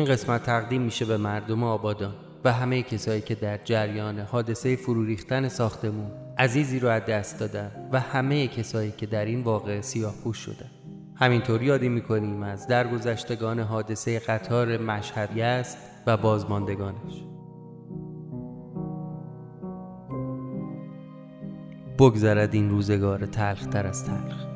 این قسمت تقدیم میشه به مردم آبادان و همه کسایی که در جریان حادثه فرو ریختن ساختمون عزیزی رو از دست دادن و همه کسایی که در این واقع سیاه پوش شدن همینطور یادی می‌کنیم از درگذشتگان حادثه قطار مشهد است و بازماندگانش. بگذرد این روزگار تلختر از تلخ.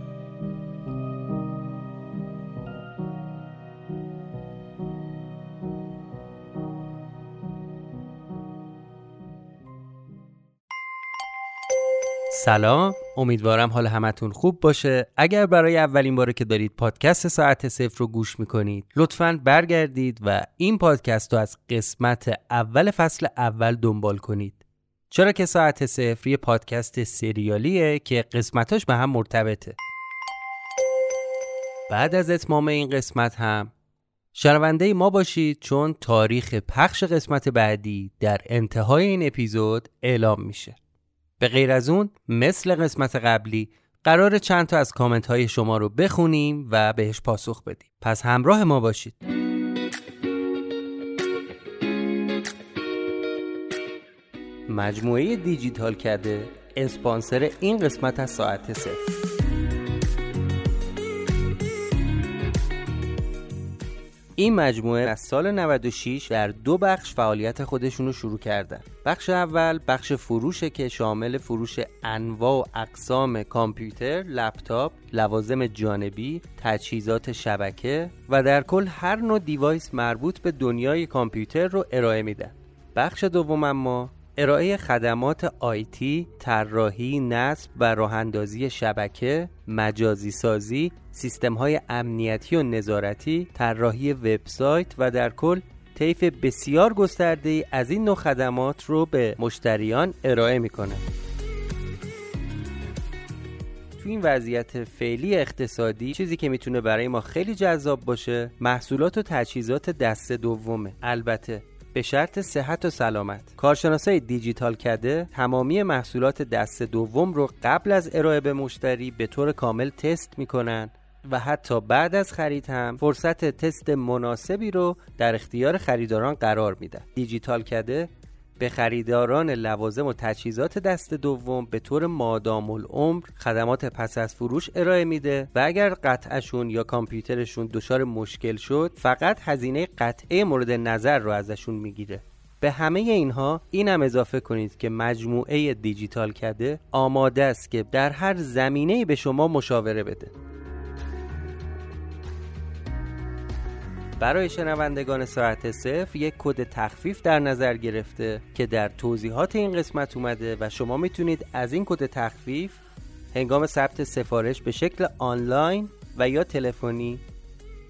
سلام. امیدوارم حال همتون خوب باشه. اگر برای اولین باره که دارید پادکست ساعت صفر رو گوش می‌کنید لطفا برگردید و این پادکست رو از قسمت اول فصل اول دنبال کنید. چرا که ساعت صفر یه پادکست سریالیه که قسمتاش به هم مرتبطه. بعد از اتمام این قسمت هم شنونده ما باشید چون تاریخ پخش قسمت بعدی در انتهای این اپیزود اعلام میشه. به غیر از اون مثل قسمت قبلی قراره چند تا از کامنت های شما رو بخونیم و بهش پاسخ بدیم. پس همراه ما باشید. مجموعه دیجیتال کده اسپانسر این قسمت از ساعت صفر. این مجموعه از سال 96 در دو بخش فعالیت خودشون رو شروع کردن. بخش اول بخش فروشه که شامل فروش انواع و اقسام کامپیوتر، لپتاپ، لوازم جانبی، تجهیزات شبکه و در کل هر نوع device مربوط به دنیای کامپیوتر رو ارائه میدن. بخش دوم اما ارائه خدمات آیتی، طراحی، نصب و راهاندازی شبکه، مجازی سازی، سیستم های امنیتی و نظارتی، طراحی وبسایت و در کل طیف بسیار گسترده از این نوع خدمات رو به مشتریان ارائه می‌کنه. تو این وضعیت فعلی اقتصادی چیزی که می‌تونه برای ما خیلی جذاب باشه محصولات و تجهیزات دست دومه البته به شرط صحت و سلامت. کارشناسای دیجیتال کده تمامی محصولات دست دوم رو قبل از ارائه به مشتری به طور کامل تست می‌کنن و حتی بعد از خرید هم فرصت تست مناسبی رو در اختیار خریداران قرار میدن. دیجیتال کده به خریداران لوازم و تجهیزات دست دوم به طور مادام العمر خدمات پس از فروش ارائه میده و اگر قطعشون یا کامپیوترشون دچار مشکل شد فقط هزینه قطعه مورد نظر رو ازشون می‌گیره. به همه اینها این هم اضافه کنید که مجموعه دیجیتال کده آماده است که در هر زمینه به شما مشاوره بده. برای شنوندگان ساعت صفر یک کد تخفیف در نظر گرفته که در توضیحات این قسمت اومده و شما می‌تونید از این کد تخفیف هنگام ثبت سفارش به شکل آنلاین و یا تلفنی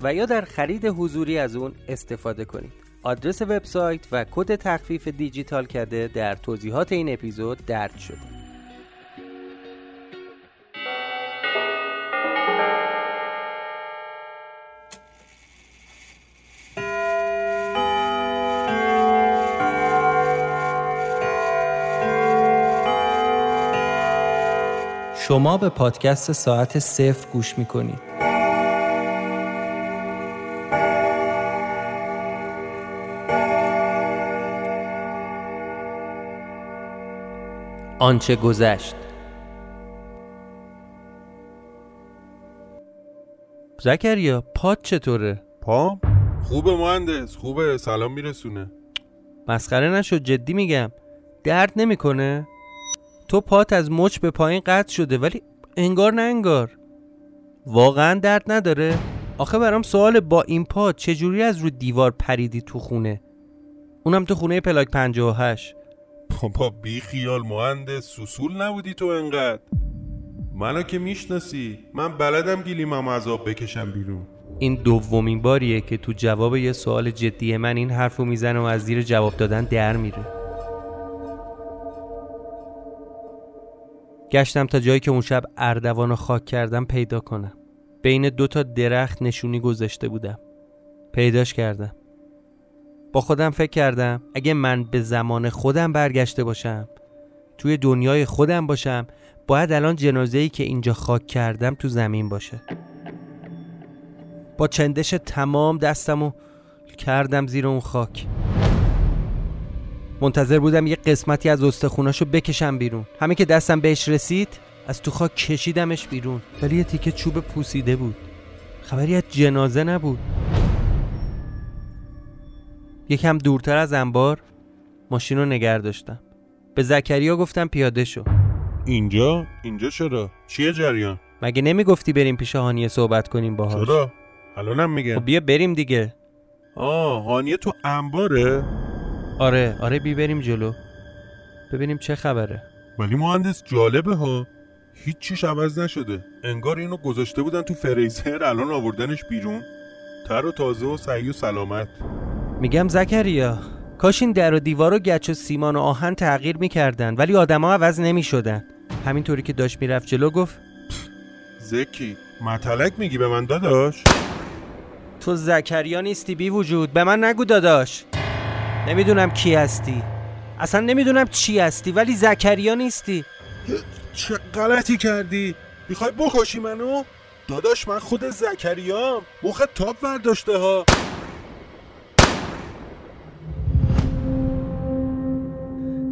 و یا در خرید حضوری از اون استفاده کنید. آدرس وبسایت و کد تخفیف دیجیتال کده در توضیحات این اپیزود درج شده. شما به پادکست ساعت صفر گوش می کنید. آنچه گذشت زکریا پاد چطوره؟ پام؟ خوبه مهندس خوبه سلام میرسونه مسخره نشد جدی میگم درد نمی‌کنه؟ تو پات از مچ به پایین قطع شده ولی انگار نه انگار. واقعا درد نداره؟ آخه برام سوال با این پا چجوری از رو دیوار پریدی تو خونه؟ اونم تو خونه پلاک 58 با بی خیال مهندس سوسول نبودی تو انقدر. منو که می‌شناسی. من بلدم گلیمم از آب بکشم بیرون. این دومین باریه که تو جواب یه سوال جدی من این حرفو می‌زنه و از زیر جواب دادن در میره. گشتم تا جایی که اون شب اردوان رو خاک کردم پیدا کنم. بین دو تا درخت نشونی گذاشته بودم. پیداش کردم. با خودم فکر کردم اگه من به زمان خودم برگشته باشم توی دنیای خودم باشم باید الان جنازه ای که اینجا خاک کردم تو زمین باشه. با چندش تمام دستم و کردم زیر اون خاک. منتظر بودم یه قسمتی از استخوناشو بکشم بیرون. همین که دستم بهش رسید از تو خاک کشیدمش بیرون. ولی یه تیکه چوب پوسیده بود. خبری از جنازه نبود. یکم دورتر از انبار ماشین رو نگر داشتم. به زکریا گفتم پیاده شو. اینجا؟ اینجا چرا؟ چیه جریان؟ مگه نمی‌گفتی بریم پیش هانیه صحبت کنیم باهاش؟ چرا؟ الانم میگه. خب بیا بریم دیگه. آه هانیه تو انباره؟ آره آره بی بریم جلو. ببینیم چه خبره. ولی مهندس جالبه ها. هیچ چیش عوض نشده. انگار اینو گذاشته بودن تو فریزر الان آوردنش بیرون. تر و تازه و سعی و سلامت. میگم زکریا کاش این در و دیوار و گچ و سیمان و آهن تغییر می‌کردن ولی آدما عوض نمی‌شدن. همینطوری که داشت می‌رفت جلو گفت زکی متلک میگی به من داداش؟ تو زکریا نیستی بی وجود. به من نگو داداش. نمی‌دونم کی هستی. اصلا نمی‌دونم چی هستی ولی زکریا نیستی. چه غلطی کردی؟ می‌خوای بکشی منو؟ داداش من خود زکریام. مخت تاپ برداشته ها.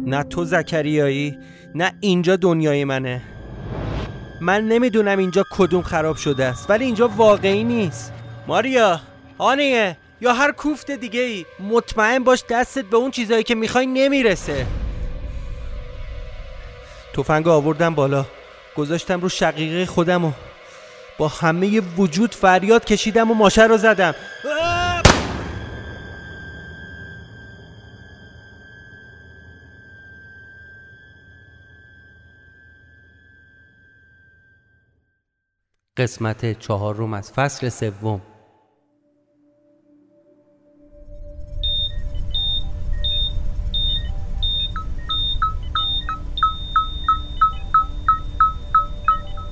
نه تو زکریایی نه اینجا دنیای منه. من نمی‌دونم اینجا کدوم خراب شده است ولی اینجا واقعی نیست. ماریا آنیه یا هر کوفت دیگه ای مطمئن باش دستت به اون چیزایی که می‌خوای نمی‌رسه. تفنگ آوردم بالا. گذاشتم رو شقیقه خودم و با همه وجود فریاد کشیدم و ماشه رو زدم. قسمت چهارم از فصل سوم.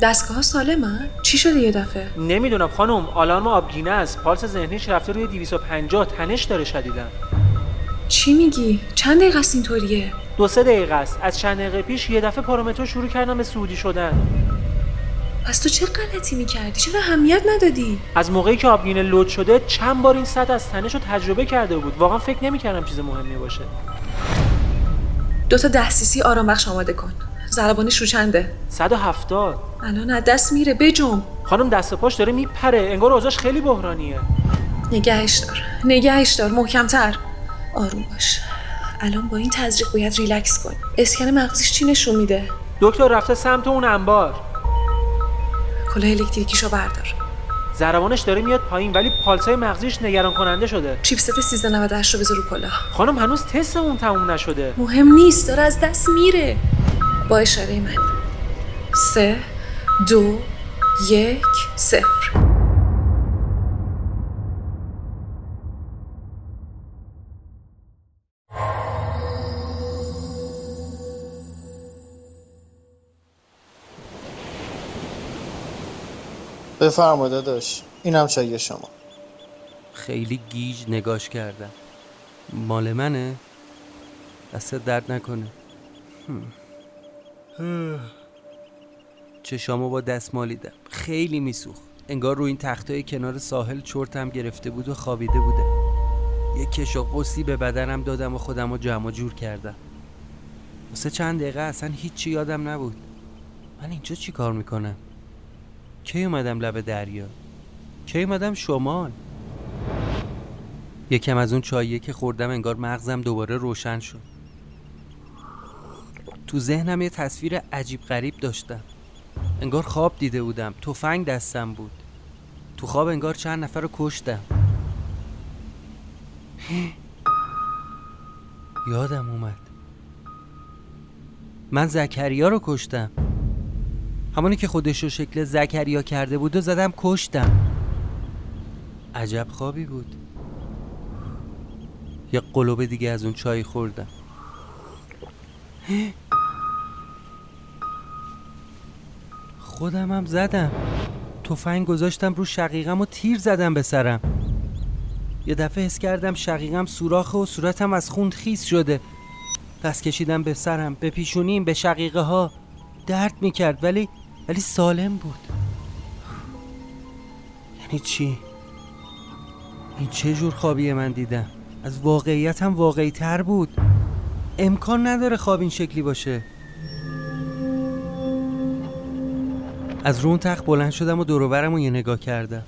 دستگاه ها سالمه؟ چی شده یه دفعه؟ نمی‌دونم خانم آلارم آبگینه است پالس ذهنیش رفته روی 250 تنش داره شدیدن چی میگی؟ چند دقیقه است اینطوریه؟ دو سه دقیقه است از چند دقیقه پیش یه دفعه پارامتر شروع کردم به سعودی شدن پس تو چه غلطی می‌کردی؟ چرا اهمیت ندادی؟ از موقعی که آبگینه لود شده چند بار این سطح از تنش رو تجربه کرده بود واقعا فکر نمی‌کردم چیز مهمی باشه دو تا ده سیسی آرام بخش آماده کن ضربانش رو چنده 170 الان از دست میره بجم خانم دست و پاش داره میپره. انگار اوضاعش خیلی بحرانیه. نگهش دار نگهش دار محکمتر. آروم باش. الان با این تزریق باید ریلکس کن اسکن مغزیش چی نشون میده؟ دکتر رفته سمت اون انبار. کلاه الکتریکیشو بردار. ضربانش داره میاد پایین ولی پالسای مغزیش نگران کننده شده. چیپست 1398 رو بذار رو کلاه. خانم هنوز تست اون تموم نشده. مهم نیست داره از دست میره. با اشاره من. سه دو یک صفر. بفرما داداش. اینم چای شما. خیلی گیج نگاش کردم. مال منه؟ دست درد نکنه. چشامو با دست مالیدم خیلی میسوخت. انگار روی این تختای کنار ساحل چرتم گرفته بود و خوابیده بودم یه کش و قصی به بدنم دادم و خودم رو جمع جور کردم. واسه چند دقیقه اصلا هیچی یادم نبود. من اینجا چی کار می‌کنم؟ کی اومدم لب دریا؟ کی اومدم شمال؟ یکم از اون چاییه که خوردم انگار مغزم دوباره روشن شد. تو ذهنم یه تصویر عجیب غریب داشتم. انگار خواب دیده بودم. تفنگ دستم بود. تو خواب انگار چند نفر رو کشتم. یادم اومد. من زکریا رو کشتم. همونی که خودش رو شکل زکریا کرده بود و زدم کشتم. عجب خوابی بود. یه قلوب دیگه از اون چای خوردم. خودم هم زدم. تفنگ گذاشتم رو شقیقم و تیر زدم به سرم. یه دفعه حس کردم شقیقم سوراخه و صورتم از خون خیس شده. دست کشیدم به سرم به پیشونیم به شقیقه ها درد می‌کرد ولی ولی سالم بود. یعنی چی؟ این چه جور خوابی من دیدم؟ از واقعیت هم واقعی تر بود. امکان نداره خواب این شکلی باشه. از رون تخت بلند شدم و دوروبرم رو یه نگاه کردم.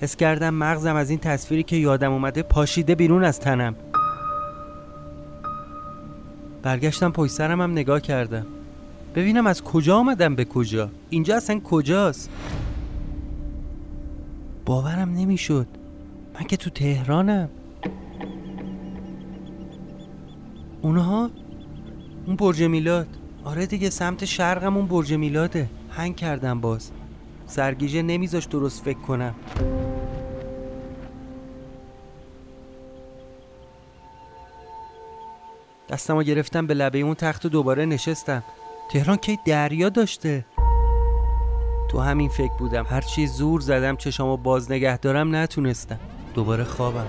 حس کردم مغزم از این تصویری که یادم اومده پاشیده بیرون از تنم. برگشتم پشت سرم هم نگاه کردم. ببینم از کجا آمدم به کجا. اینجا اصلا کجاست؟ باورم نمی‌شد. من که تو تهرانم. اونها؟ اون برج میلاد. آره دیگه سمت شرقم اون برج میلاده. هنگ کردم باز. سرگیجه نمیذاش درست فکر کنم. دستمو گرفتم به لبه اون تخت و دوباره نشستم. تهران کی دریا داشته؟ تو همین فکر بودم. هرچی زور زدم چشامو باز نگه دارم نتونستم. دوباره خوابم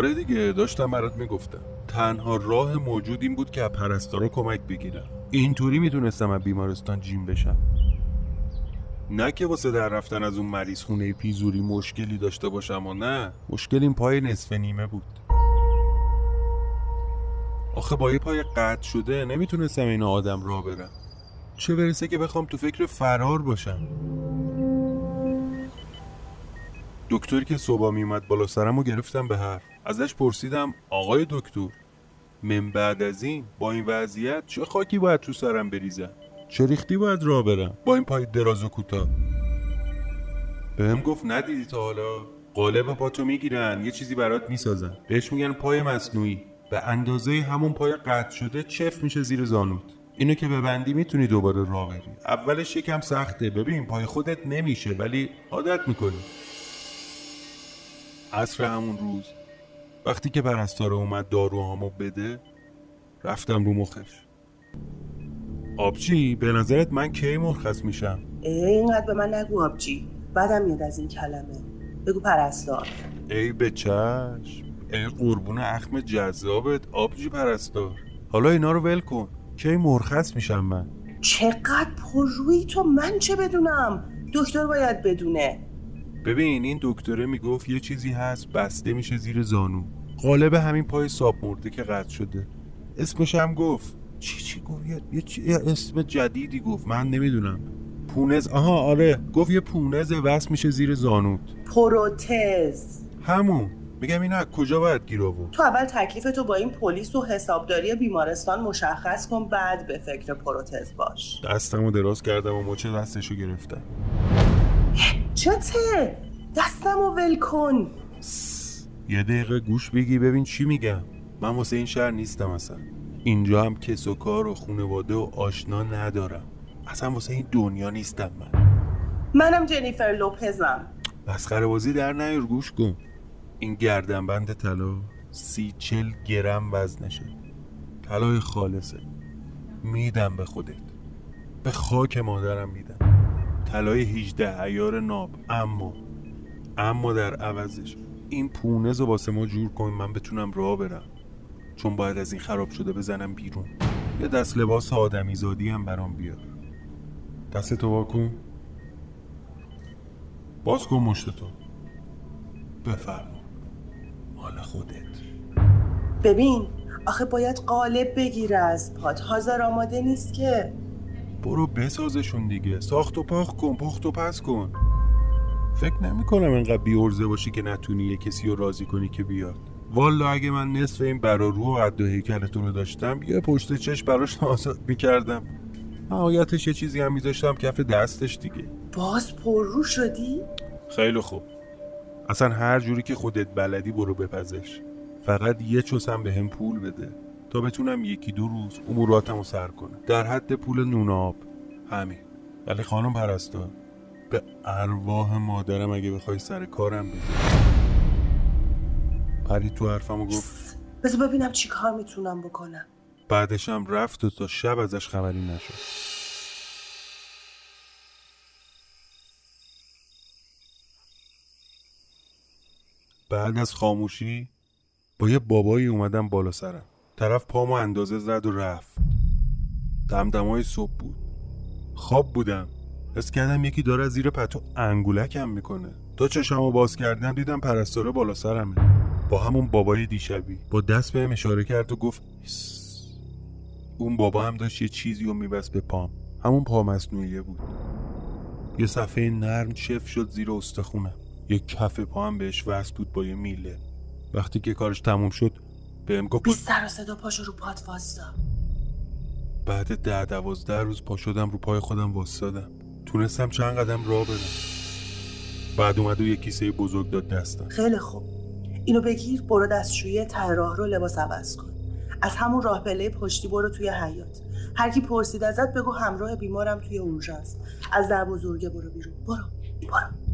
آره دیگه داشتم برات می‌گفتم. تنها راه موجود این بود که از پرستارا کمک بگیرم. اینطوری می‌تونستم از بیمارستان جیم بشم؟ نه که واسه در رفتن از اون مریض خونه پیزوری مشکلی داشته باشم و نه. مشکل این پای نصف نیمه بود. آخه با یه پای قطع شده نمی‌تونستم این آدم را برم. چه برسه که بخوام تو فکر فرار باشم؟ دکتری که صبح میومد بالا سرم و گرفتم به حرف. ازش پرسیدم آقای دکتر من بعد از این با این وضعیت چه خاکی باید تو سرم بریزم؟ چه ریختی باید راه برم؟ با این پای دراز و کوتاه. بهم گفت ندیدی تا حالا؟ قالب پاتو می‌گیرن یه چیزی برات می‌سازن. بهش میگن پای مصنوعی. به اندازه همون پای قطع شده چف میشه زیر زانوت. اینو که ببندی می‌تونی دوباره راه بری. اولش یکم سخته. ببین پای خودت نمیشه ولی عادت می‌کنی. عصر همون روز. وقتی که پرستاره اومد داروهامو بده رفتم رو مخش. آبجی به نظرت من کی مرخص میشم؟ اینقدر به من نگو آبجی. بعدم میاد از این کلمه. بگو پرستار. ای به چشم. ای قربون اخم جذابت آبجی پرستار. حالا اینا رو ول کن. کی مرخص میشم من؟ چقدر پررویی تو من چه بدونم؟ دکتر باید بدونه. ببین این دکتره می‌گفت یه چیزی هست بسته میشه زیر زانو. قالب همین پای ساب مرده که قطع شده. اسمش هم گفت. چی چی گفت؟ یه, یه, چی... یه اسم جدیدی گفت. من نمی‌دونم. پونز آها آره. گفت یه پونز وصل میشه زیر زانوت. پروتز. همون. میگم این از کجا باید گیر آورد؟ تو اول تکلیف تو با این پلیس و حسابداری بیمارستان مشخص کن بعد به فکر پروتز باش. دستمو دراز کردم و مچه دستشو گرفتم. چته؟ دستمو ول کن. یه دقیقه گوش بگی ببین چی میگم. من واسه این شهر نیستم اصلا. اینجا هم کس و کار و خونواده و آشنا ندارم. اصلا واسه این دنیا نیستم من. منم جنیفر لوپزم. مسخره بازی در نیار گوش کن. این گردنبند طلا سی چل گرم وزنشه. طلای خالصه. میدم به خودت. به خاک مادرم میدم. طلای 18 ایار ناب. اما اما در عوضش این پونز رو واسه ما جور کن من بتونم راه برم. چون باید از این خراب شده بزنم بیرون. یه دست لباس آدمی زادی هم برام بیار. دست تو واکن باز کن مشت تو بفرما. مال خودت. ببین آخه باید قالب بگیره از پات حاضر آماده نیست که. برو بسازشون دیگه. ساخت و پاخت کن پخت و پس کن. فکر نمی کنم انقدر بیورزه باشی که نتونی یه کسی رو راضی کنی که بیاد. والا اگه من نصف این برارو و عد و هیکلتون رو داشتم یه پشت چش براش آزاد می‌کردم. نهایتش یه چیزی هم میذاشتم کف دستش دیگه. باز پررو شدی؟ خیلی خوب. اصلا هر جوری که خودت بلدی برو بپزش. فقط یه چوسم به هم پول بده. تا بتونم یکی دو روز اموراتم رو سر کنم در حد پول نون آب همین. ولی خانم پرستار به ارواح مادرم اگه بخوای سر کارم بگی. پرید تو حرفم و گفت بذار ببینم چی کار می‌تونم بکنم. بعدشم رفت و تا شب ازش خبری نشد. بعد از خاموشی با یه بابایی اومدم بالا سرم. طرف پامو اندازه زد و رفت. دمدمای صبح بود. خواب بودم. حس کردم یکی داره زیر پتو انگولکم می‌کنه. تا چشمو باز کردم دیدم پرستاره بالا سرمه. با همون بابای دیشبی. با دست بهم اشاره کرد و گفت. اون بابا هم داشت یه چیزی رو میبست به پام. همون پا مصنوعیه بود. یه صفحه نرم چف شد زیر استخونم. یه کف پا هم بهش وصل بود با یه میله. وقتی که کارش تموم شد بهم گفت بی سر و صدا پاشو رو پات واستا. بعد ده دوازده روز پا شدم رو پای خودم واسادم تونستم چند قدم راه برم. بعد اومد و یه کیسه بزرگ داد دستم. خیلی خوب. اینو بگیر برو دستشویی ته راه رو لباس عوض کن. از همون راه پله پشتی برو توی حیات هر کی پرسید ازت بگو همراه بیمارم توی اورژانس. از در بزرگه برو بیرون. برو برو.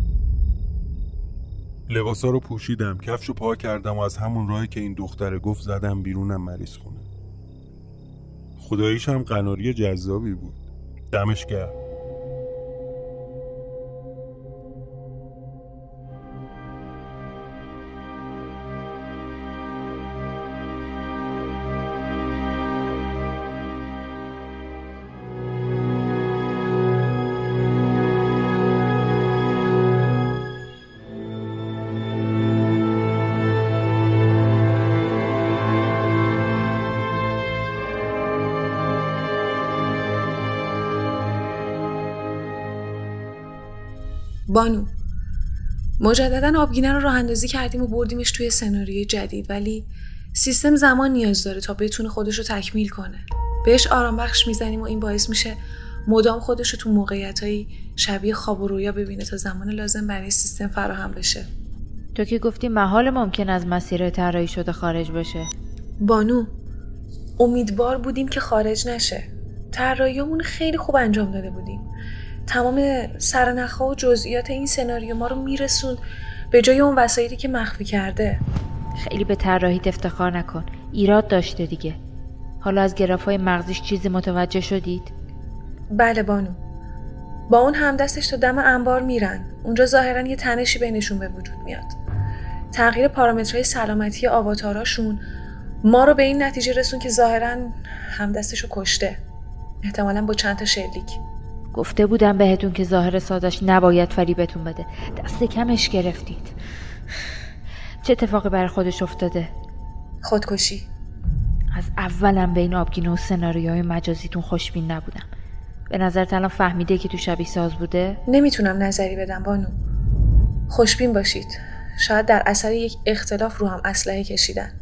لباسا رو پوشیدم کفشو پا کردم و از همون راهی که این دختره گفت زدم بیرونم مریض خونه خداییش هم قناری جذابی بود. دمش گرم. بانو. مجددا آبگینه رو راه اندازی کردیم و بردیمش توی سناریوی جدید ولی سیستم زمان نیاز داره تا بتونه خودش رو تکمیل کنه. بهش آرام بخش می‌زنیم و این باعث میشه مدام خودش رو تو موقعیت شبیه خواب و رویا ببینه تا زمان لازم برای سیستم فراهم بشه. تو که گفتی محال ممکن از مسیر طراحی شده خارج بشه بانو امیدوار بودیم که خارج نشه. طراحیمون خیلی خوب انجام داده بودیم. تمام سرنخها و جزئیات این سناریو ما رو میرسون به جای اون وسایلی که مخفی کرده. خیلی به طراحیت افتخار نکن. ایراد داشته دیگه. حالا از گرافای مغزیش چیزی متوجه شدید؟ بله بانو. با اون همدستش تا دم انبار میرن. اونجا ظاهرا یه تنشی بینشون به وجود میاد. تغییر پارامترهای سلامتی آواتاراشون ما رو به این نتیجه رسون که ظاهرا همدستشو کشته. احتمالا با چند تا شلیک. گفته بودم بهتون که ظاهر سازش نباید فریبتون بده. دست کمش گرفتید. چه اتفاقی برای خودش افتاده؟ خودکشی. از اولم به این آبگینه و سناریوهای مجازیتون خوشبین نبودم. به نظرت الان فهمیده که تو شبیه ساز بوده؟ نمی‌تونم نظری بدم بانو. خوشبین باشید. شاید در اثر یک اختلاف رو هم اسلحه کشیدن.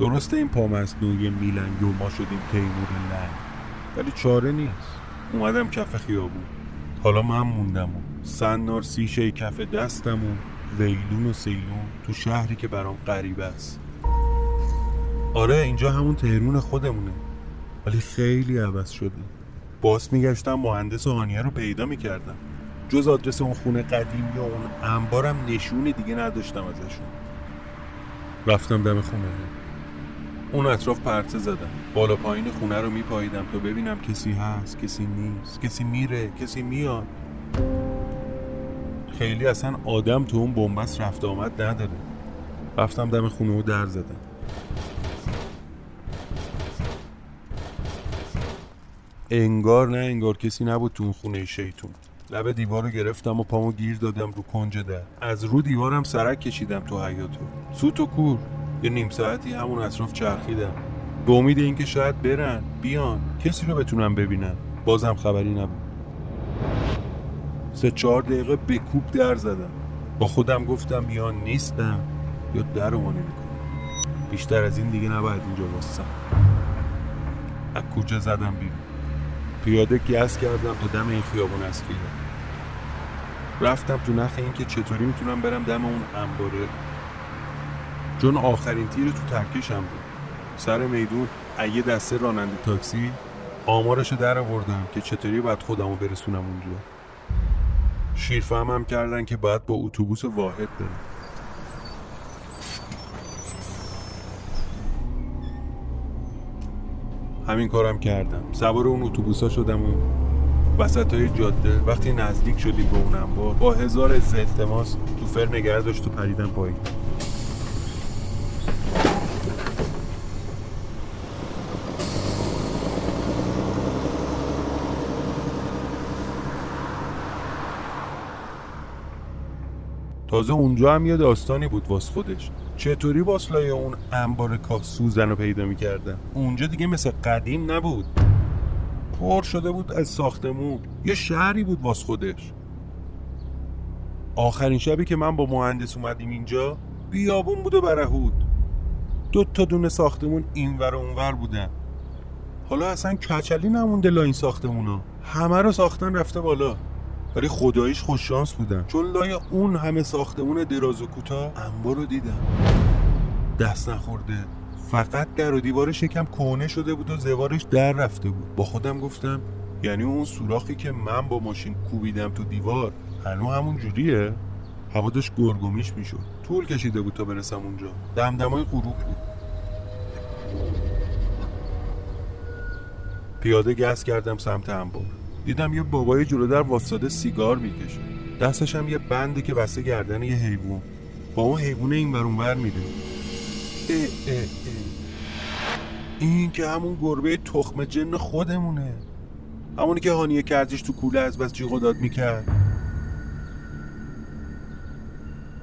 درسته این پا مصنوعی میلنگ و ما شدیم تیمور لنگ ولی چاره نیست. اومدم کف خیابون. حالا من موندم و سنار سیشه کف دستم و ویلون و سیلون تو شهری که برام غریب است. آره اینجا همون تهرون خودمونه. ولی خیلی عوض شده. باس میگشتم مهندس آنیه رو پیدا می‌کردم. جز آدرس اون خونه قدیمی و اون انبارم نشون دیگه نداشتم ازشون. رفتم دم خونه. اون اطراف پرته زدم بالا پایین خونه رو میپاییدم تا ببینم کسی هست کسی نیست کسی میره کسی میاد. خیلی اصلا آدم تو اون بنبست رفت آمد نداره. رفتم دم خونه و در زدم. انگار نه انگار کسی نبود تو اون خونه شیطون. لب دیوار رو گرفتم و پامو گیر دادم رو کنج در. از رو دیوارم سرک کشیدم تو حیاتو سوت و کور. یه نیم ساعتی همون اطراف چرخیدم. به امید اینکه شاید برن بیان. کسی رو بتونم ببینم. بازم خبری نبود. سه چهار دقیقه به کوب در زدم. با خودم گفتم یا نیستم یا در رو نمی‌کنم بیشتر از این دیگه نباید اینجا بستم از کوچه زدم بیرون. پیاده گس کردم تا دم این خیابون اصلی رفتم تو نخ این که چطوری می‌تونم برم دم اون انباره چون آخرین تیر تو ترکشم بود. سر میدون یه دسته راننده تاکسی آمارشو در آوردم که چطوری باید خودمو برسونم اونجا. شیرفهمم کردن که باید با اتوبوس واحد برم. همین کارم کردم. سوار اون اتوبوسا شدم و وسط های جاده وقتی نزدیک شدیم به اون انبار با هزار از التماس تو فر نگه داشت و پریدم پایین. تازه اونجا هم یه داستانی بود واس خودش. چطوری واسلای اون انبار کاه سوزن رو پیدا می‌کردن اونجا دیگه مثل قدیم نبود. پر شده بود از ساختمون. یه شهری بود واس خودش. آخرین شبی که من با مهندس اومدیم اینجا بیابون بود و برهود. دو تا دونه ساختمون اینور و اونور بودن. حالا اصلا کچلی نمونده لا این ساختمونا. همه رو ساختن رفته بالا. ولی خداییش خوششانس بودم چون لای اون همه ساختمون دراز و کوتاه انبار رو دیدم دست نخورده. فقط در و دیوارش یکم کهنه شده بود و زوارش در رفته بود. با خودم گفتم یعنی اون سوراخی که من با ماشین کوبیدم تو دیوار هنو همون جوریه؟ هوا داشت گرگومیش می‌شد. طول کشیده بود تا برسم اونجا. دمدمای غروب بود. پیاده گس کردم سمت انبار. دیدم یه بابای جلودر واسطه سیگار می‌کشه. دستش هم یه بندی که بسته گردن یه حیوان. با اون حیوانه این برون بر میره. اه اه اه. این که همون گربه تخم جن خودمونه. همونی که هانیه کردش تو کوله از بس جیغ داد می‌کرد.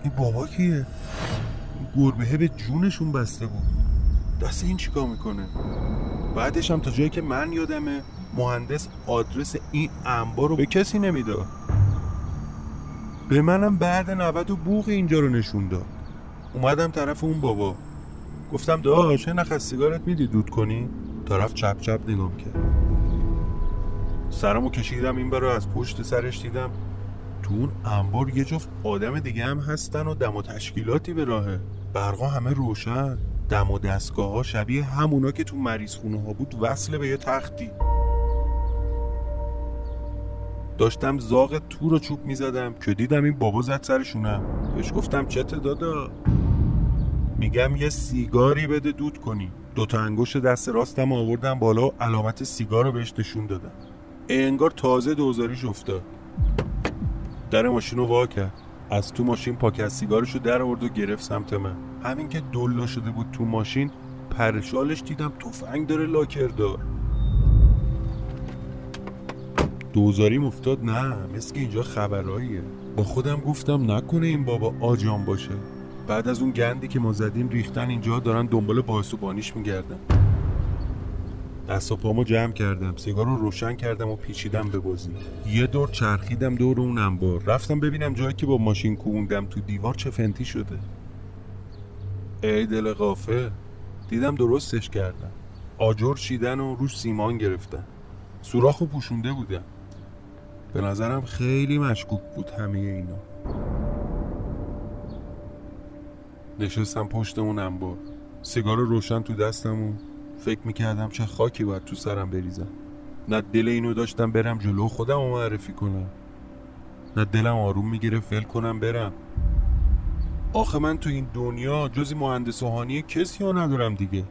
این بابا کیه؟ گربه به جونشون بسته بود. دست این چیکار می‌کنه؟ بعدش هم تا جایی که من یادمه مهندس آدرس این انبار رو به کسی نمی‌داد. به منم بعد 90 و بوغ اینجا رو نشون داد. اومدم طرف اون بابا. گفتم داش نخ سیگارت میدی؟ دود کنی؟ طرف چپ چپ نگام کرد. سرمو کشیدم این برای از پشت سرش دیدم. تو اون انبار یه جفت آدم دیگه هم هستن و دم و تشکیلاتی به راهه. برقا همه روشن. دم و دستگاه ها شبیه همونا که تو مریض خونه ها بود وصل به یه تختی. داشتم زاغ تو رو چوب می‌زدم که دیدم این بابا زد سرشونم بهش گفتم چته دادا؟ میگم یه سیگاری بده دود کنی. دوتا انگشت دست راستم آوردم بالا و علامت سیگار رو بهش نشون دادم. انگار تازه دوزاریش افتاد. در ماشین رو وا کرد. از تو ماشین پاکت سیگارش رو در آورد و گرفت سمت من. همین که دلا شده بود تو ماشین پرشالش دیدم تفنگ داره لاکر دوزاریم افتاد نه. مثل اینجا خبراییه با خودم گفتم نکنه این بابا آجام باشه. بعد از اون گندی که ما زدیم ریختن اینجا دارن دنبال باعث و بانیش میگردن. دست و پامو جمع کردم سیگار رو روشن کردم و پیچیدم به بازی. یه دور چرخیدم دور اون انبار. رفتم ببینم جایی که با ماشین کووندم تو دیوار چه فنتی شده. ای دل غافه دیدم درستش کردم آجر چیدن و روش سیمان گرفتن. سوراخ و پوشونده بودم. به نظرم خیلی مشکوک بود همه اینا. نشستم پشت اون انبار سیگار روشن تو دستم و فکر می‌کردم چه خاکی باید تو سرم بریزم. نه دل اینو داشتم برم جلو خودم رو معرفی کنم. نه دلم آروم می‌گیره فل کنم برم. آخه من تو این دنیا جزی مهندس کسی ها ندارم دیگه.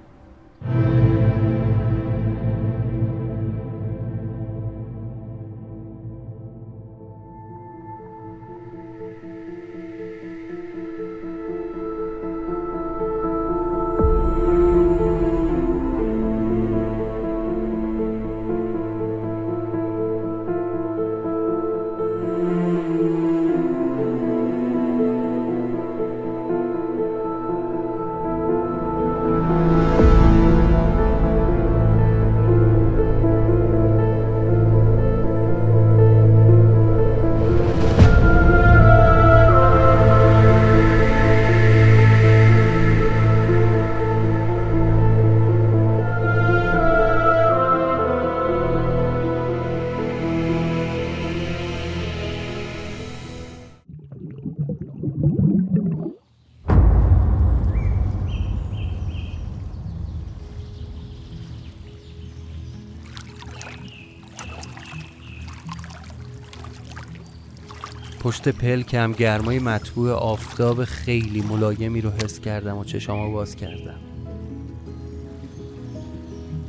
پشت پلکم گرمای مطبوع آفتاب خیلی ملایمی رو حس کردم و چشامو باز کردم.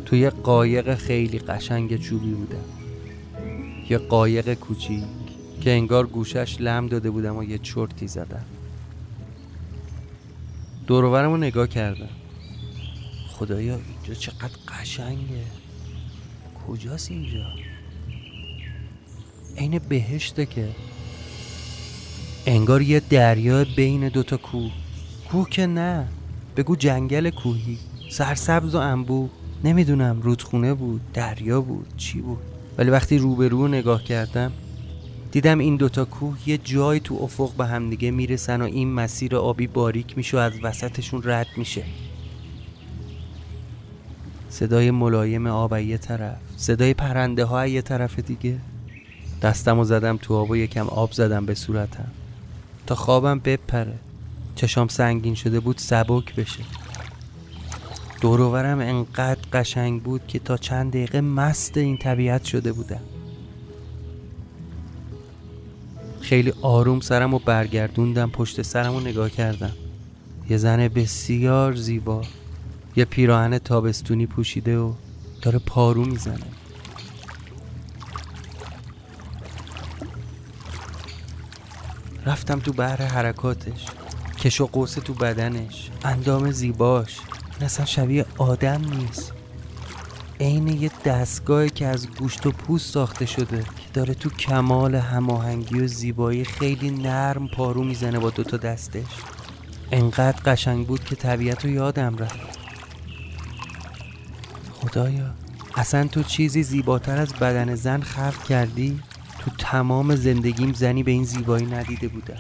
توی قایق خیلی قشنگ چوبی بودم. یه قایق کوچیک که انگار گوشش لم داده بودم و یه چرتی زدم. دوروبرم رو نگاه کردم. خدایا اینجا چقدر قشنگه. کجاست اینجا؟ عین بهشته که انگار یه دریا بین دوتا کوه. کوه که نه. بگو جنگل کوهی. سرسبز و انبوه. نمی‌دونم رودخونه بود دریا بود چی بود. ولی وقتی روبرو نگاه کردم دیدم این دوتا کوه یه جای تو افق به همدیگه می‌رسن و این مسیر آبی باریک میشه از وسطشون رد میشه. صدای ملایم آب یه طرف صدای پرنده ها یه طرف دیگه. دستم و زدم تو آب و یکم آب زدم به صورتم. تا خوابم بپره. چشام سنگین شده بود سبک بشه. دوروورم انقدر قشنگ بود که تا چند دقیقه مست این طبیعت شده بودم. خیلی آروم سرم و برگردوندم پشت سرم و نگاه کردم. یه زن بسیار زیبا یه پیراهن تابستونی پوشیده و داره پارو می‌زنه. رفتم تو بحر حرکاتش. کش و قوس تو بدنش. اندام زیباش. این اصلا شبیه آدم نیست. عین یه دستگاهی که از گوشت و پوست ساخته شده. که داره تو کمال هماهنگی و زیبایی خیلی نرم پارو می‌زنه با دوتا دستش. انقدر قشنگ بود که طبیعت رو یادم رفت. خدایا اصلا تو چیزی زیباتر از بدن زن خلق کردی؟ تو تمام زندگیم زنی به این زیبایی ندیده بودم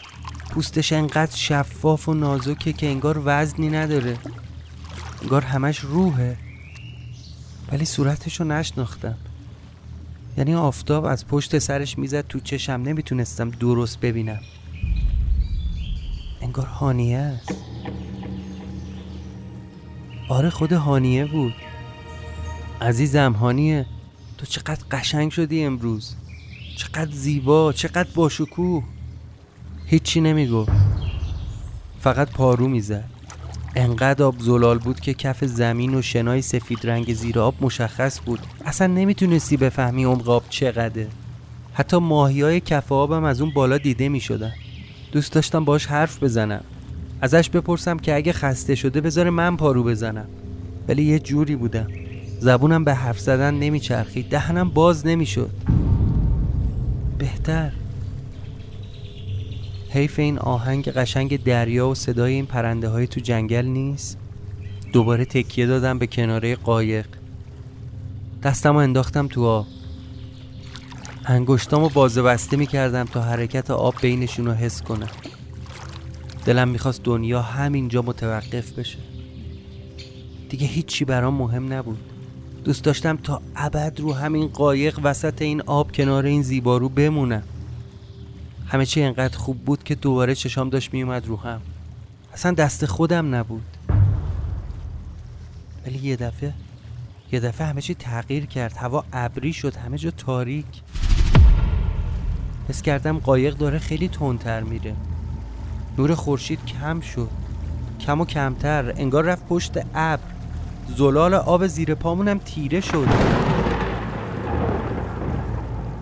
پوستش انقدر شفاف و نازکه که انگار وزنی نداره. انگار همش روحه. ولی صورتشو نشناختم. یعنی آفتاب از پشت سرش می‌زد تو چشم. نمی‌تونستم درست ببینم. انگار هانیه است. آره خود هانیه بود. عزیزم هانیه. تو چقدر قشنگ شدی امروز. چقدر زیبا چقدر باشکوه. هیچی نمی‌گفت. فقط پارو می‌زد. انقدر آب زلال بود که کف زمین و شنای سفید رنگ زیر آب مشخص بود. اصلا نمی‌تونستی بفهمی عمق آب چقدره. حتی ماهی های کف آبم از اون بالا دیده می‌شدن. دوست داشتم باش حرف بزنم. ازش بپرسم که اگه خسته شده بذاره من پارو بزنم. ولی یه جوری بودم. زبونم به حرف زدن نمیچرخید. دهنم باز نمی‌شد. بهتر. حیف این آهنگ قشنگ دریا و صدای این پرنده های تو جنگل نیست؟ دوباره تکیه دادم به کناره قایق. دستم رو انداختم تو آب. انگشتام رو بازه بسته می‌کردم تا حرکت آب بینشون رو حس کنم. دلم می‌خواست دنیا همینجا متوقف بشه. دیگه هیچی برام مهم نبود. دوست داشتم تا ابد رو همین قایق وسط این آب کنار این زیبارو بمونم. همه چی انقدر خوب بود که دوباره چشام داشت میومد رو هم. اصلا دست خودم نبود. ولی یه دفعه یه دفعه همه چی تغییر کرد. هوا ابری شد همه جا تاریک. حس کردم قایق داره خیلی تندتر میره. نور خورشید کم شد. کم و کمتر. انگار رفت پشت ابر. زلال آب زیر پامونم تیره شد.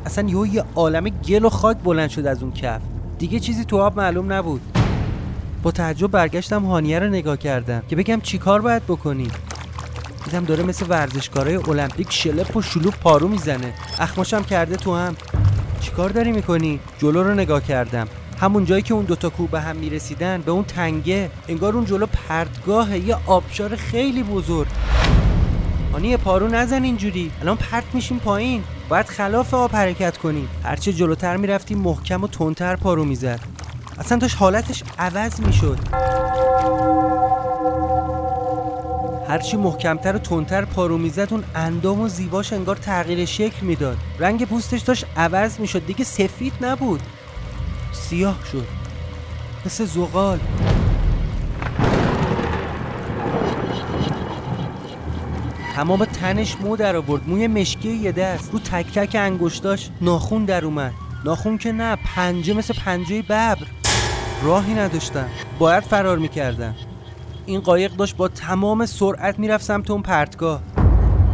اصلا یهو یه عالم گل و خاک بلند شد از اون کف. دیگه چیزی تو آب معلوم نبود. با تعجب برگشتم هانیه رو نگاه کردم که بگم چیکار باید بکنیم. دیدم داره مثل ورزشکارای المپیک شلپ و شلوپ پارو می‌زنه. اخماشم کرده تو هم. چیکار داری می‌کنی؟ جلو رو نگاه کردم. همون جایی که اون دوتا کوه به هم می‌رسیدن به اون تنگه انگار اون جلو پرتگاه یه آبشار خیلی بزرگ. هانیه پارو نزن اینجوری. الان پرت میشیم پایین. باید خلاف آب حرکت کنیم. هرچه جلوتر می‌رفتیم محکم و تندتر پارو می‌زد. اصلا داشت حالتش عوض می‌شد. هرچی محکمتر و تندتر پارو می‌زد اون اندام و زیباش انگار تغییر شکل می‌داد. رنگ پوستش داشت عوض می‌شد. دیگه سفید نبود. سیاه شد. مثل زغال. تمام تنش مو در آورد. موی مشکی یه دست. رو تک تک انگشتاش ناخون در اومد. ناخون که نه پنجه مثل پنجه ببر. راهی نداشتم باید فرار می‌کردم این قایق داشت با تمام سرعت می‌رفت سمت اون پرتگاه.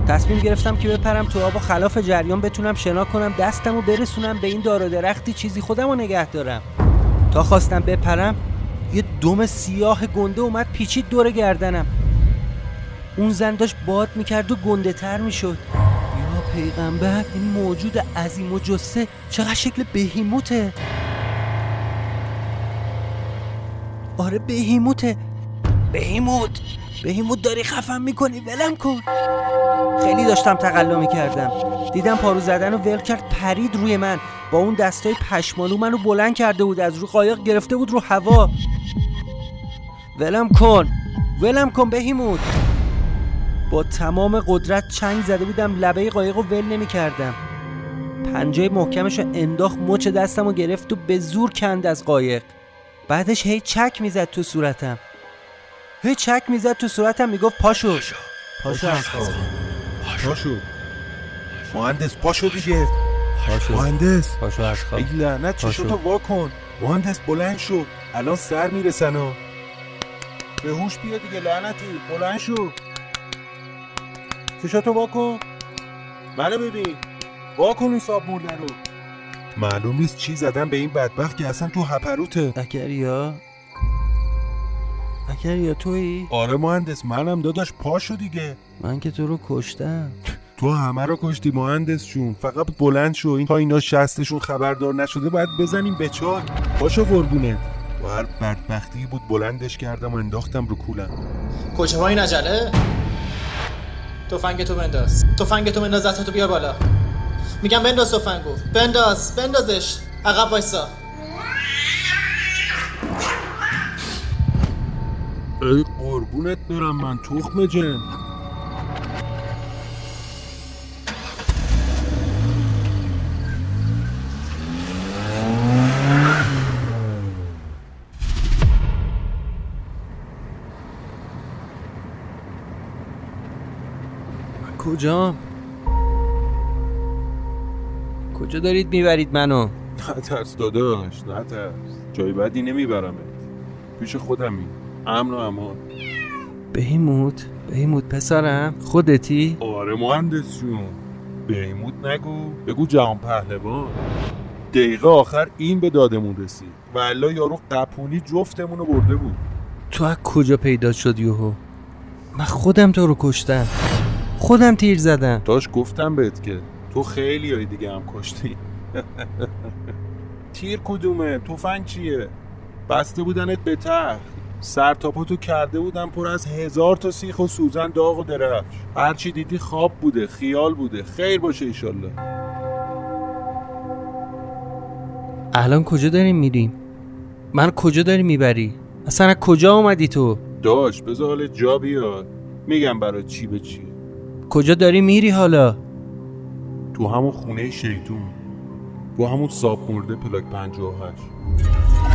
تصمیم گرفتم که بپرم تو آب و خلاف جریان بتونم شنا کنم دستم و برسونم به این دار و درختی چیزی خودم رو نگه دارم. تا خواستم بپرم یه دم سیاه گنده اومد پیچید دور گردنم. اون زن داشت باد می‌کرد و گنده تر می‌شد. یا پیغمبر این موجود عظیم و جسه چقدر شکل بهیموته؟ آره بهیموته. بهیموت! بهیموت داری خفم می‌کنی؟ ولم کن. خیلی داشتم تقلا می‌کردم. دیدم پارو زدن و ول کرد پرید روی من. با اون دستای پشمالو منو بلند کرده بود از رو قایق گرفته بود رو هوا. ولم کن. ولم کن بهیموت با تمام قدرت چنگ زده بودم لبه قایق رو ول نمی کردم پنجه محکمش رو انداخت مچ دستم رو گرفت و به زور کند از قایق. بعدش هی چک می‌زد تو صورتم. هی چک می‌زد تو صورتم می‌گفت پاشو. پاشو. از خواب پاشو. مهندس پاشو دیگه. پاشو. مهندس. پاشو از خواب. ای لعنت پاشو. چشاتو وا کن. مهندس بلند شو. الان سر می‌رسن ها به هوش بیا دیگه لعنتی. بلند شو. چشاتو وا کن؟ منو ببین. وا کن این مرده رو. معلوم نیست چی زدن به این بدبخت که اصلا تو هپروته. اکریا؟ اکریا تویی؟ آره مهندس منم داداش پاشو دیگه. من که تو رو کشتم. تو همه رو کشتی مهندس جون. فقط بلند شو این تا اینا شستشون خبردار نشده باید بزنیم به چال. پاشو قربونه. با هر بدبختی بود بلندش کردم و انداختم رو کولم. کجا با این عجله تفنگ تو بنداز. تفنگ تو بنداز تو بیار بالا. میگم بنداز تفنگو. بنداز بندازش. عقب وایسا. ای قربونت برم من تخم جن کجام؟ کجا دارید می‌برید منو؟ نترس داداش نترس جای بدی نمیبرمت پیش خودمی امن و امان. بهیموت بهیموت پسرم خودتی؟ آره مهندس جون. بیمود نگو بگو جهان پهلوان. دقیقه آخر این به دادمون رسید. و الا یارو قپونی جفتمون رو برده بود. تو از کجا پیدا شد یوهو؟ من خودم تو رو کشتم. خودم تیر زدم. داش گفتم بهت که تو خیلی های دیگه هم کشتی. تیر کدومه؟ تفنگ چیه؟ بسته بودنت به تخت سر تا پاتو کرده بودن پر از هزار تا سیخ و سوزن داغ و درفش هرچی دیدی خواب بوده خیال بوده خیر باشه ایشالله الان کجا داریم میریم؟ من کجا داری می‌بری؟ اصلا از کجا اومدی تو؟ داش بذار حال جا بیاد میگم برای چی به چی کجا داری میری حالا؟ تو همون خونه شیطون تو همون ساب مرده پلاک 58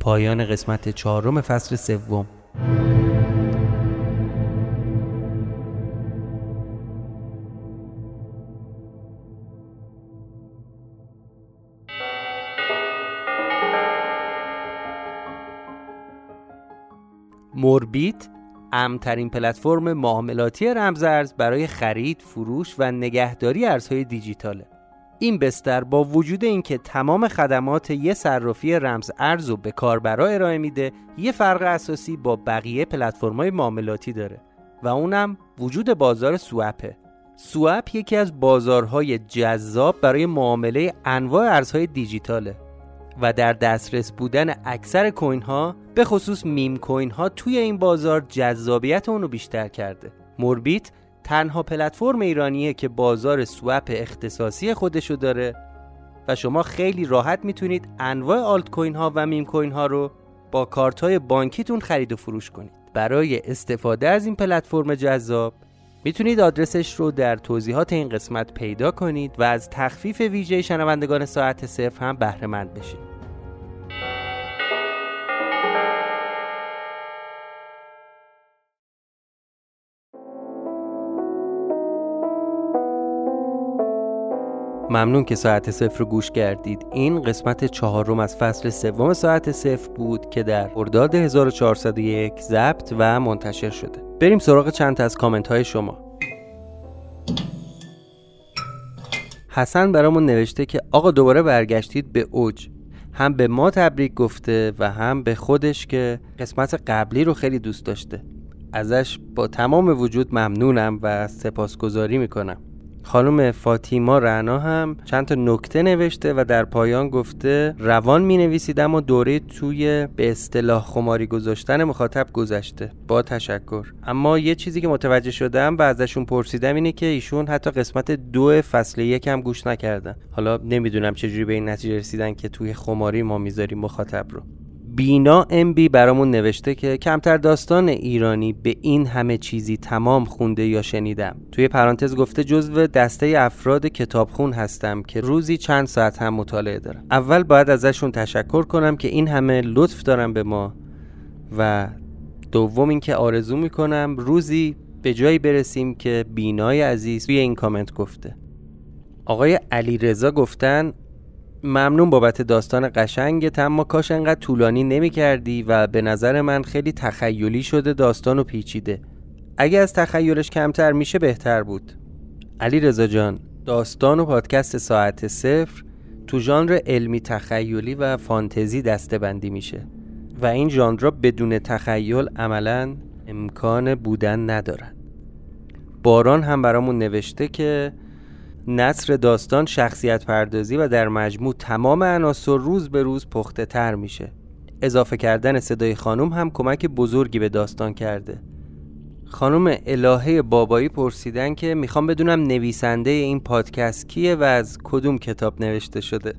پایان قسمت چهارم فصل سوم. موربیت امترین پلتفرم معاملاتی رمزارز برای خرید، فروش و نگهداری ارزهای دیجیتاله. این بستر با وجود اینکه تمام خدمات یه صرافی رمز ارز رو به کاربرا ارائه میده یه فرق اساسی با بقیه پلتفرم‌های معاملاتی داره و اونم وجود بازار سوپه سوپ یکی از بازارهای جذاب برای معامله انواع ارزهای دیجیتاله و در دسترس بودن اکثر کوین ها به خصوص میم کوین ها توی این بازار جذابیت اونو بیشتر کرده. موربیت تنها پلتفرم ایرانیه که بازار سوپ اختصاصی خودشو داره و شما خیلی راحت می‌تونید انواع آلت کوین ها و میم کوین ها رو با کارت های بانکیتون خرید و فروش کنید. برای استفاده از این پلتفرم جذاب می‌تونید آدرسش رو در توضیحات این قسمت پیدا کنید و از تخفیف ویژه شنوندگان ساعت صفر هم بهره مند بشید ممنون که ساعت صفر رو گوش کردید. این قسمت چهارم از فصل سوم ساعت صفر بود که در ارداد 1401 ضبط و منتشر شده. بریم سراغ چند از کامنت های شما. حسن برامون نوشته که آقا دوباره برگشتید به اوج. هم به ما تبریک گفته و هم به خودش که قسمت قبلی رو خیلی دوست داشته. ازش با تمام وجود ممنونم و سپاسگزاری می‌کنم. خانم فاطیما رعنا هم چند تا نکته نوشته و در پایان گفته روان می نویسید اما دوره توی به اصطلاح خماری گذاشتن مخاطب گذشته. با تشکر. اما یه چیزی که متوجه شدم و ازشون پرسیدم اینه که ایشون حتی قسمت دو فصل یک هم گوش نکردن. حالا نمی‌دونم چجوری به این نتیجه رسیدن که توی خماری ما می‌ذاریم مخاطب رو. بینا ام بی برامون نوشته که کمتر داستان ایرانی به این همه چیزی تمام خونده یا شنیدم. توی پرانتز گفته جزو دسته افراد کتابخون هستم که روزی چند ساعت هم مطالعه دارم. اول باید ازشون تشکر کنم که این همه لطف دارم به ما و دوم اینکه آرزو می‌کنم روزی به جایی برسیم که بینای عزیز توی این کامنت گفته. آقای علی رضا گفتن ممنون بابت داستان قشنگت اما کاش انقدر طولانی نمی کردی و به نظر من خیلی تخیلی شده داستان و پیچیده. اگه از تخیلش کمتر میشه بهتر بود. علی رضا جان داستان و پادکست ساعت صفر تو ژانر علمی تخیلی و فانتزی دسته بندی میشه و این ژانر بدون تخیل عملا امکان بودن ندارن. باران هم برامون نوشته که نصر داستان شخصیت پردازی و در مجموع تمام عناصر روز به روز پخته تر میشه. اضافه کردن صدای خانم هم کمک بزرگی به داستان کرده. خانم الهه بابایی پرسیدن که می‌خوام بدونم نویسنده این پادکست کیه و از کدوم کتاب نوشته شده.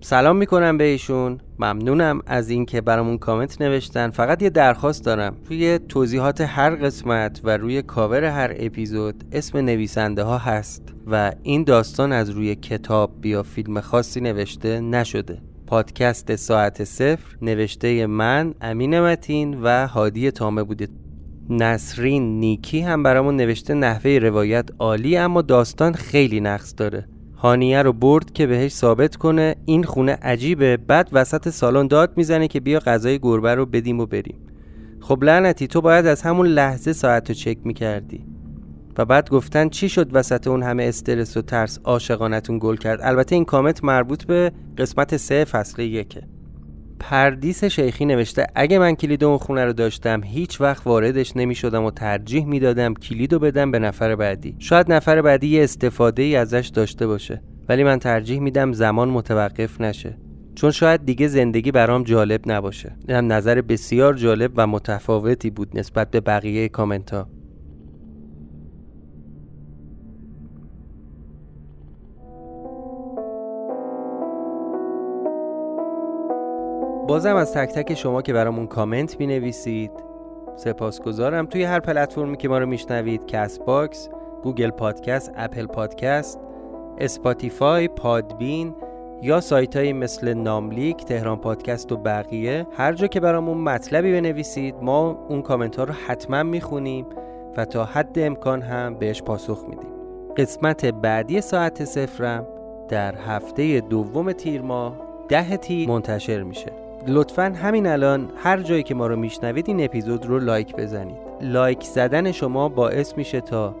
سلام می‌کنم بهشون ممنونم از اینکه برامون کامنت نوشتن. فقط یه درخواست دارم. توی توضیحات هر قسمت و روی کاور هر اپیزود اسم نویسنده ها هست و این داستان از روی کتاب یا فیلم خاصی نوشته نشده. پادکست ساعت صفر نوشته من امین متین و هادی تامه بوده. نسرین نیکی هم برامون نوشته نحوه روایت عالی اما داستان خیلی نقص داره. هانیه رو برد که بهش ثابت کنه این خونه عجیبه بعد وسط سالن داد می‌زنه که بیا غذای گربه رو بدیم و بریم. خب لعنتی تو باید از همون لحظه ساعت رو چک می‌کردی. و بعد گفتن چی شد وسط اون همه استرس و ترس عاشقانتون گل کرد؟ البته این کامنت مربوط به قسمت سه فصل یکه. پردیس شیخی نوشته اگه من کلید اون خونه رو داشتم هیچ وقت واردش نمی شدم و ترجیح می‌دادم کلید رو بدم به نفر بعدی. شاید نفر بعدی یه استفاده ای ازش داشته باشه ولی من ترجیح میدم زمان متوقف نشه. چون شاید دیگه زندگی برام جالب نباشه. هم نظر بسیار جالب و متفاوتی بود نسبت به بقیه کامنت ها بازم از تک تک شما که برامون کامنت می نویسید سپاسگزارم. توی هر پلتفرمی که ما رو میشنوید Castbox Google Podcast Apple Podcast Spotify Podbean یا سایت های مثل ناملیک تهران پادکست و بقیه هر جا که برامون مطلبی بنویسید ما اون کامنت ها رو حتما می‌خونیم و تا حد امکان هم بهش پاسخ میدیم. قسمت بعدی ساعت صفرم در هفته دوم تیر ماه ده تیر منتشر میشه. لطفا همین الان هر جایی که ما رو میشنوید این اپیزود رو لایک بزنید. لایک زدن شما باعث میشه تا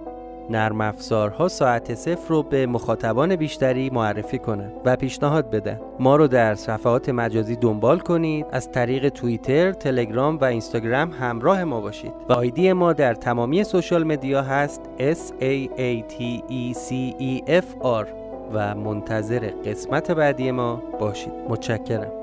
نرم افزارها ساعت صفر رو به مخاطبان بیشتری معرفی کنند و پیشنهاد بدن. ما رو در صفحات مجازی دنبال کنید. از طریق توییتر، تلگرام و اینستاگرام همراه ما باشید. و آیدی ما در تمامی سوشال مدیا هست S A A T E C E F R. و منتظر قسمت بعدی ما باشید. متشکرم.